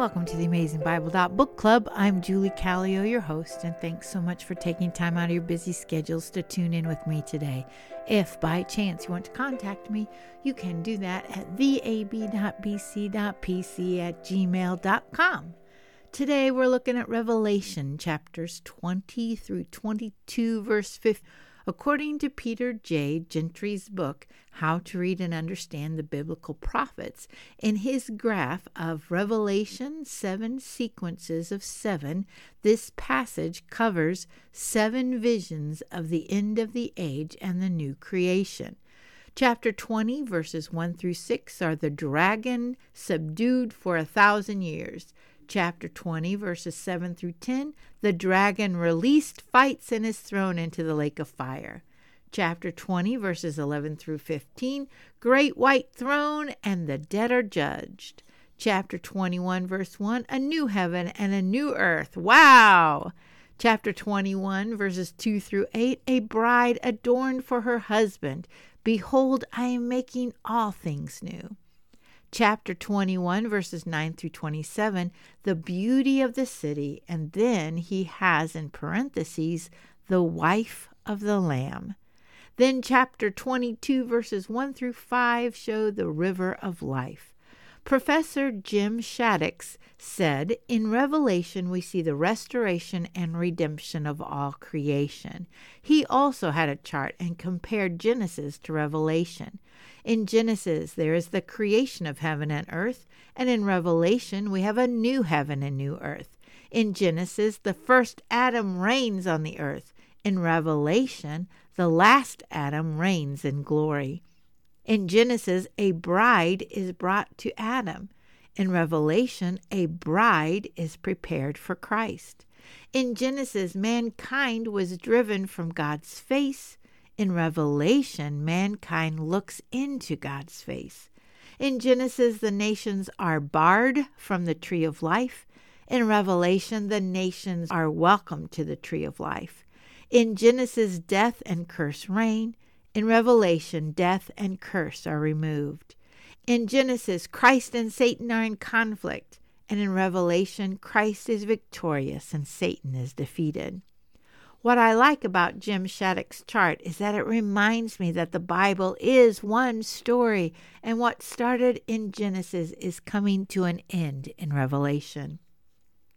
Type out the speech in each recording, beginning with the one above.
Welcome to the Amazing Bible Book Club. I'm Julie Callio, your host, and thanks so much for taking time out of your busy schedules to tune in with me today. If by chance you want to contact me, you can do that at theab.bc.pc at gmail.com. Today we're looking at Revelation chapters 20 through 22, verse 15 According to Peter J. Gentry's book, How to Read and Understand the Biblical Prophets, in his graph of Revelation seven sequences of seven, this passage covers seven visions of the end of the age and the new creation. Chapter 20, verses 1 through 6 are the dragon subdued for a thousand years chapter 20, verses 7 through 10, the dragon released fights and is thrown into the lake of fire. Chapter 20, verses 11 through 15, great white throne and the dead are judged. Chapter 21, verse 1, a new heaven and a new earth. Wow! Chapter 21, verses 2 through 8, a bride adorned for her husband. Behold, I am making all things new chapter 21, verses 9 through 27, the beauty of the city, and then he has in parentheses, the wife of the Lamb. Then chapter 22, verses 1 through 5 show the river of life. Professor Jim Shaddix said, In Revelation, we see the restoration and redemption of all creation. He also had a chart and compared Genesis to Revelation. In Genesis, there is the creation of heaven and earth, and in Revelation, we have a new heaven and new earth. In Genesis, the first Adam reigns on the earth. In Revelation, the last Adam reigns in glory. In Genesis, a bride is brought to Adam. In Revelation, a bride is prepared for Christ. In Genesis, mankind was driven from God's face. In Revelation, mankind looks into God's face. In Genesis, the nations are barred from the tree of life. In Revelation, the nations are welcome to the tree of life. In Genesis, death and curse reign. In Revelation, death and curse are removed. In Genesis, Christ and Satan are in conflict. And in Revelation, Christ is victorious and Satan is defeated. What I like about Jim Shaddix's chart is that it reminds me that the Bible is one story, and what started in Genesis is coming to an end in Revelation.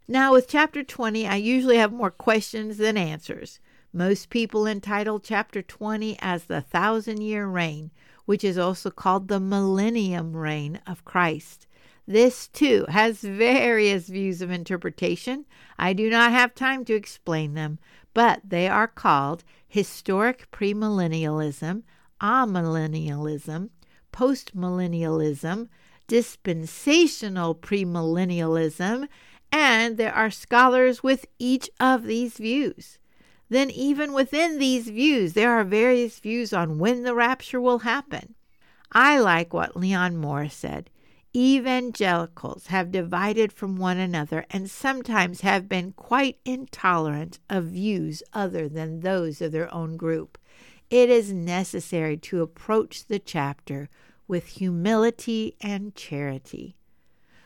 Now, with chapter 20, I usually have more questions than answers. Most people entitle chapter 20 as the thousand year reign, which is also called the millennium reign of Christ. This, too, has various views of interpretation. I do not have time to explain them, but they are called historic premillennialism, amillennialism, postmillennialism, dispensational premillennialism, and there are scholars with each of these views. Then, even within these views, there are various views on when the rapture will happen. I like what Leon Morris said evangelicals have divided from one another and sometimes have been quite intolerant of views other than those of their own group. It is necessary to approach the chapter with humility and charity.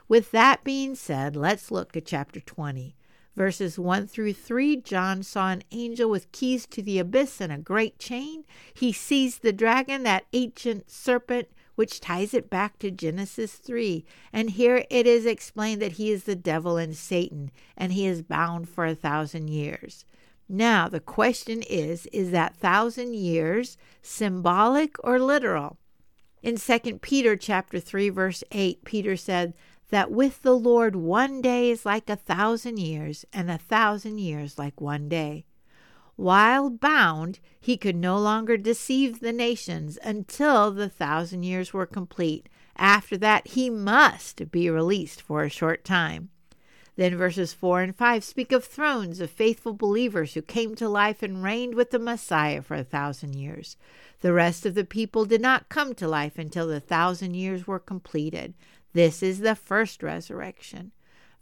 With that being said, let's look at chapter 20. Verses 1 through 3 John saw an angel with keys to the abyss and a great chain. He seized the dragon, that ancient serpent which ties it back to Genesis 3. And here it is explained that he is the devil and Satan, and he is bound for a thousand years. Now, the question is is that thousand years symbolic or literal? In 2 Peter chapter 3 verse 8, Peter said that with the Lord one day is like a thousand years and a thousand years like one day. While bound, he could no longer deceive the nations until the thousand years were complete. After that, he must be released for a short time. Then verses 4 and 5 speak of thrones of faithful believers who came to life and reigned with the Messiah for a thousand years. The rest of the people did not come to life until the thousand years were completed. This is the first resurrection.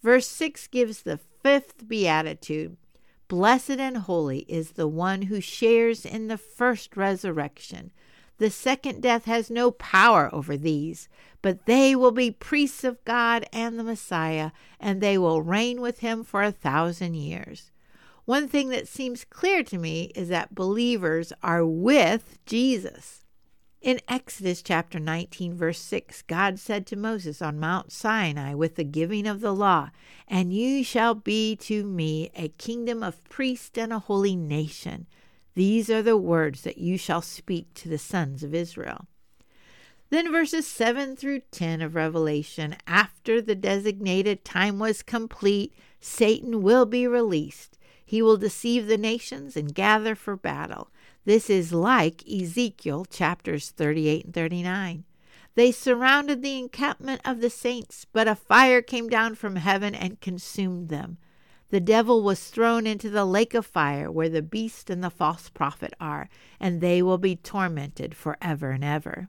Verse 6 gives the fifth beatitude Blessed and holy is the one who shares in the first resurrection. The second death has no power over these, but they will be priests of God and the Messiah, and they will reign with him for a thousand years. One thing that seems clear to me is that believers are with Jesus. In Exodus chapter 19, verse 6, God said to Moses on Mount Sinai with the giving of the law, And you shall be to me a kingdom of priests and a holy nation. These are the words that you shall speak to the sons of Israel. Then verses 7 through 10 of Revelation after the designated time was complete, Satan will be released. He will deceive the nations and gather for battle. This is like Ezekiel chapters 38 and 39. They surrounded the encampment of the saints, but a fire came down from heaven and consumed them. The devil was thrown into the lake of fire where the beast and the false prophet are, and they will be tormented forever and ever.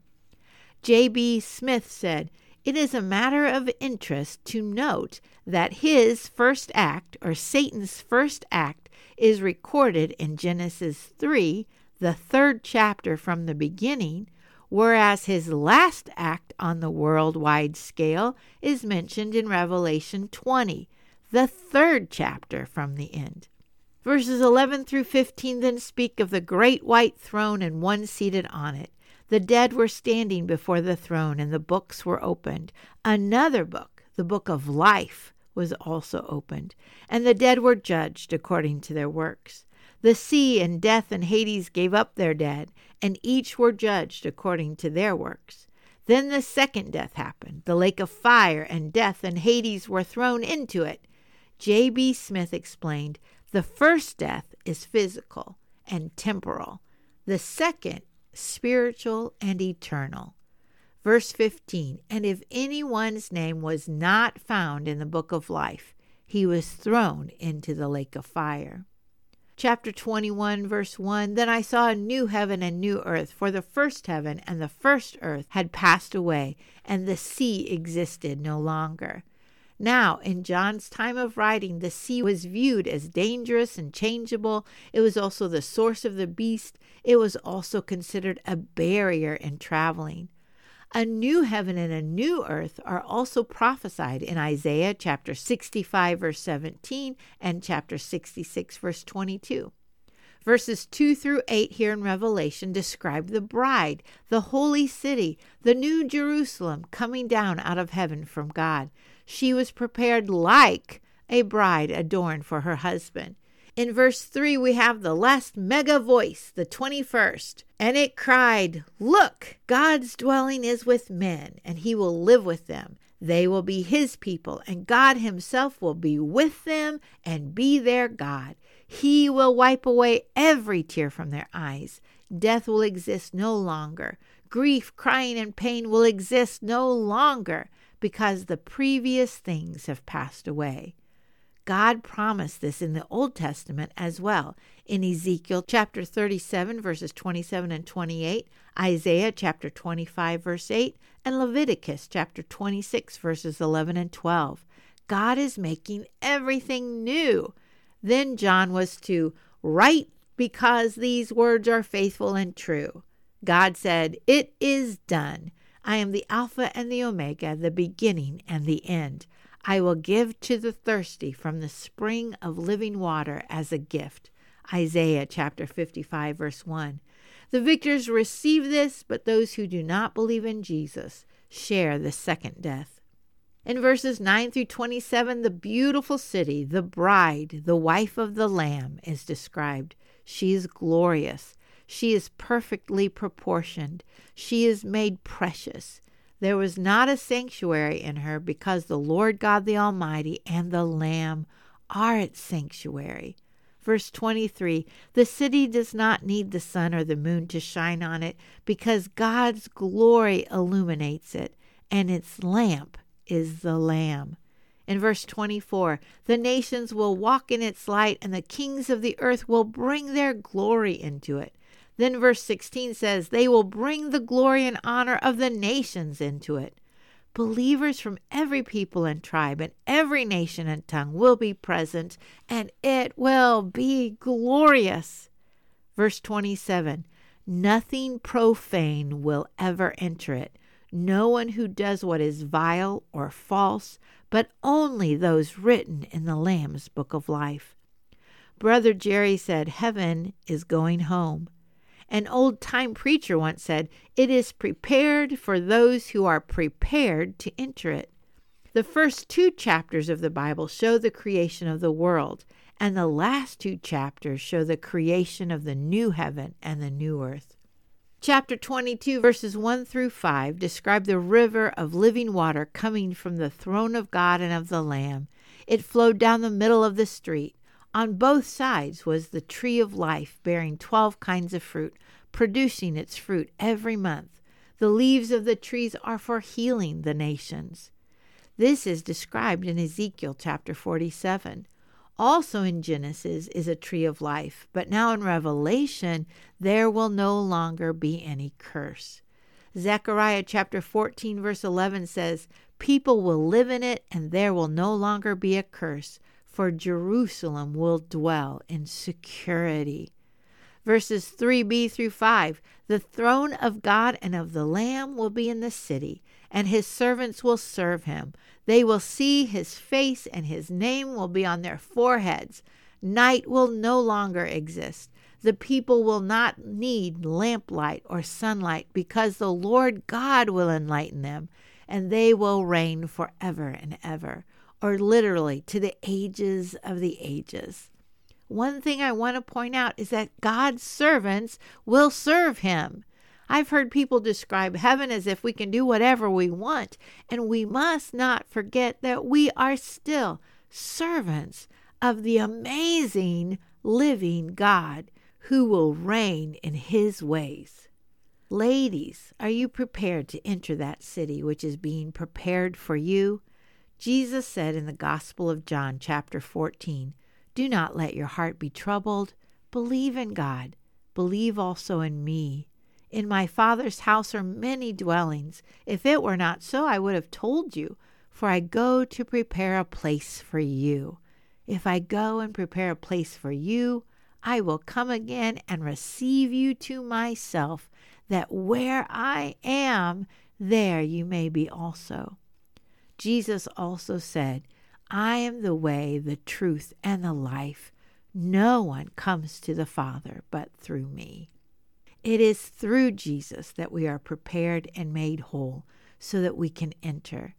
J.B. Smith said, It is a matter of interest to note that his first act, or Satan's first act, is recorded in Genesis 3 the third chapter from the beginning, whereas his last act on the worldwide scale is mentioned in Revelation 20, the third chapter from the end. Verses 11 through 15 then speak of the great white throne and one seated on it. The dead were standing before the throne, and the books were opened. Another book, the book of life, was also opened, and the dead were judged according to their works. The sea and death and Hades gave up their dead, and each were judged according to their works. Then the second death happened. The lake of fire and death and Hades were thrown into it. J.B. Smith explained the first death is physical and temporal, the second, spiritual and eternal. Verse 15 And if anyone's name was not found in the book of life, he was thrown into the lake of fire chapter 21, verse 1 Then I saw a new heaven and new earth, for the first heaven and the first earth had passed away, and the sea existed no longer. Now, in John's time of writing, the sea was viewed as dangerous and changeable. It was also the source of the beast. It was also considered a barrier in traveling. A new heaven and a new earth are also prophesied in Isaiah chapter 65, verse 17, and chapter 66, verse 22. Verses 2 through 8 here in Revelation describe the bride, the holy city, the new Jerusalem coming down out of heaven from God. She was prepared like a bride adorned for her husband. In verse 3, we have the last mega voice, the 21st, and it cried, Look, God's dwelling is with men, and he will live with them. They will be his people, and God himself will be with them and be their God. He will wipe away every tear from their eyes. Death will exist no longer. Grief, crying, and pain will exist no longer because the previous things have passed away. God promised this in the Old Testament as well. In Ezekiel chapter 37, verses 27 and 28, Isaiah chapter 25, verse 8, and Leviticus chapter 26, verses 11 and 12. God is making everything new. Then John was to write because these words are faithful and true. God said, It is done. I am the Alpha and the Omega, the beginning and the end. I will give to the thirsty from the spring of living water as a gift. Isaiah chapter 55, verse 1. The victors receive this, but those who do not believe in Jesus share the second death. In verses 9 through 27, the beautiful city, the bride, the wife of the Lamb, is described. She is glorious. She is perfectly proportioned. She is made precious. There was not a sanctuary in her because the Lord God the Almighty and the Lamb are its sanctuary. Verse 23 The city does not need the sun or the moon to shine on it because God's glory illuminates it, and its lamp is the Lamb. In verse 24, the nations will walk in its light, and the kings of the earth will bring their glory into it. Then verse 16 says, They will bring the glory and honor of the nations into it. Believers from every people and tribe and every nation and tongue will be present, and it will be glorious. Verse 27 Nothing profane will ever enter it. No one who does what is vile or false, but only those written in the Lamb's book of life. Brother Jerry said, Heaven is going home. An old time preacher once said, It is prepared for those who are prepared to enter it. The first two chapters of the Bible show the creation of the world, and the last two chapters show the creation of the new heaven and the new earth. Chapter 22, verses 1 through 5, describe the river of living water coming from the throne of God and of the Lamb. It flowed down the middle of the street. On both sides was the tree of life, bearing twelve kinds of fruit, producing its fruit every month. The leaves of the trees are for healing the nations. This is described in Ezekiel chapter 47 also in Genesis is a tree of life, but now in Revelation there will no longer be any curse. Zechariah chapter 14, verse 11 says, People will live in it, and there will no longer be a curse, for Jerusalem will dwell in security. Verses 3b through 5 The throne of God and of the Lamb will be in the city, and his servants will serve him. They will see his face, and his name will be on their foreheads. Night will no longer exist. The people will not need lamplight or sunlight because the Lord God will enlighten them, and they will reign forever and ever, or literally to the ages of the ages. One thing I want to point out is that God's servants will serve him. I've heard people describe heaven as if we can do whatever we want, and we must not forget that we are still servants of the amazing living God who will reign in his ways. Ladies, are you prepared to enter that city which is being prepared for you? Jesus said in the Gospel of John, chapter 14, Do not let your heart be troubled. Believe in God. Believe also in me. In my Father's house are many dwellings. If it were not so, I would have told you, for I go to prepare a place for you. If I go and prepare a place for you, I will come again and receive you to myself, that where I am, there you may be also. Jesus also said, I am the way, the truth, and the life. No one comes to the Father but through me. It is through Jesus that we are prepared and made whole so that we can enter.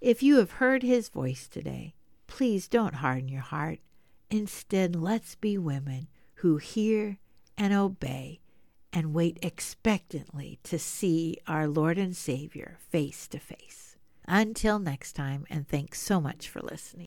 If you have heard his voice today, please don't harden your heart. Instead, let's be women who hear and obey and wait expectantly to see our Lord and Savior face to face. Until next time, and thanks so much for listening.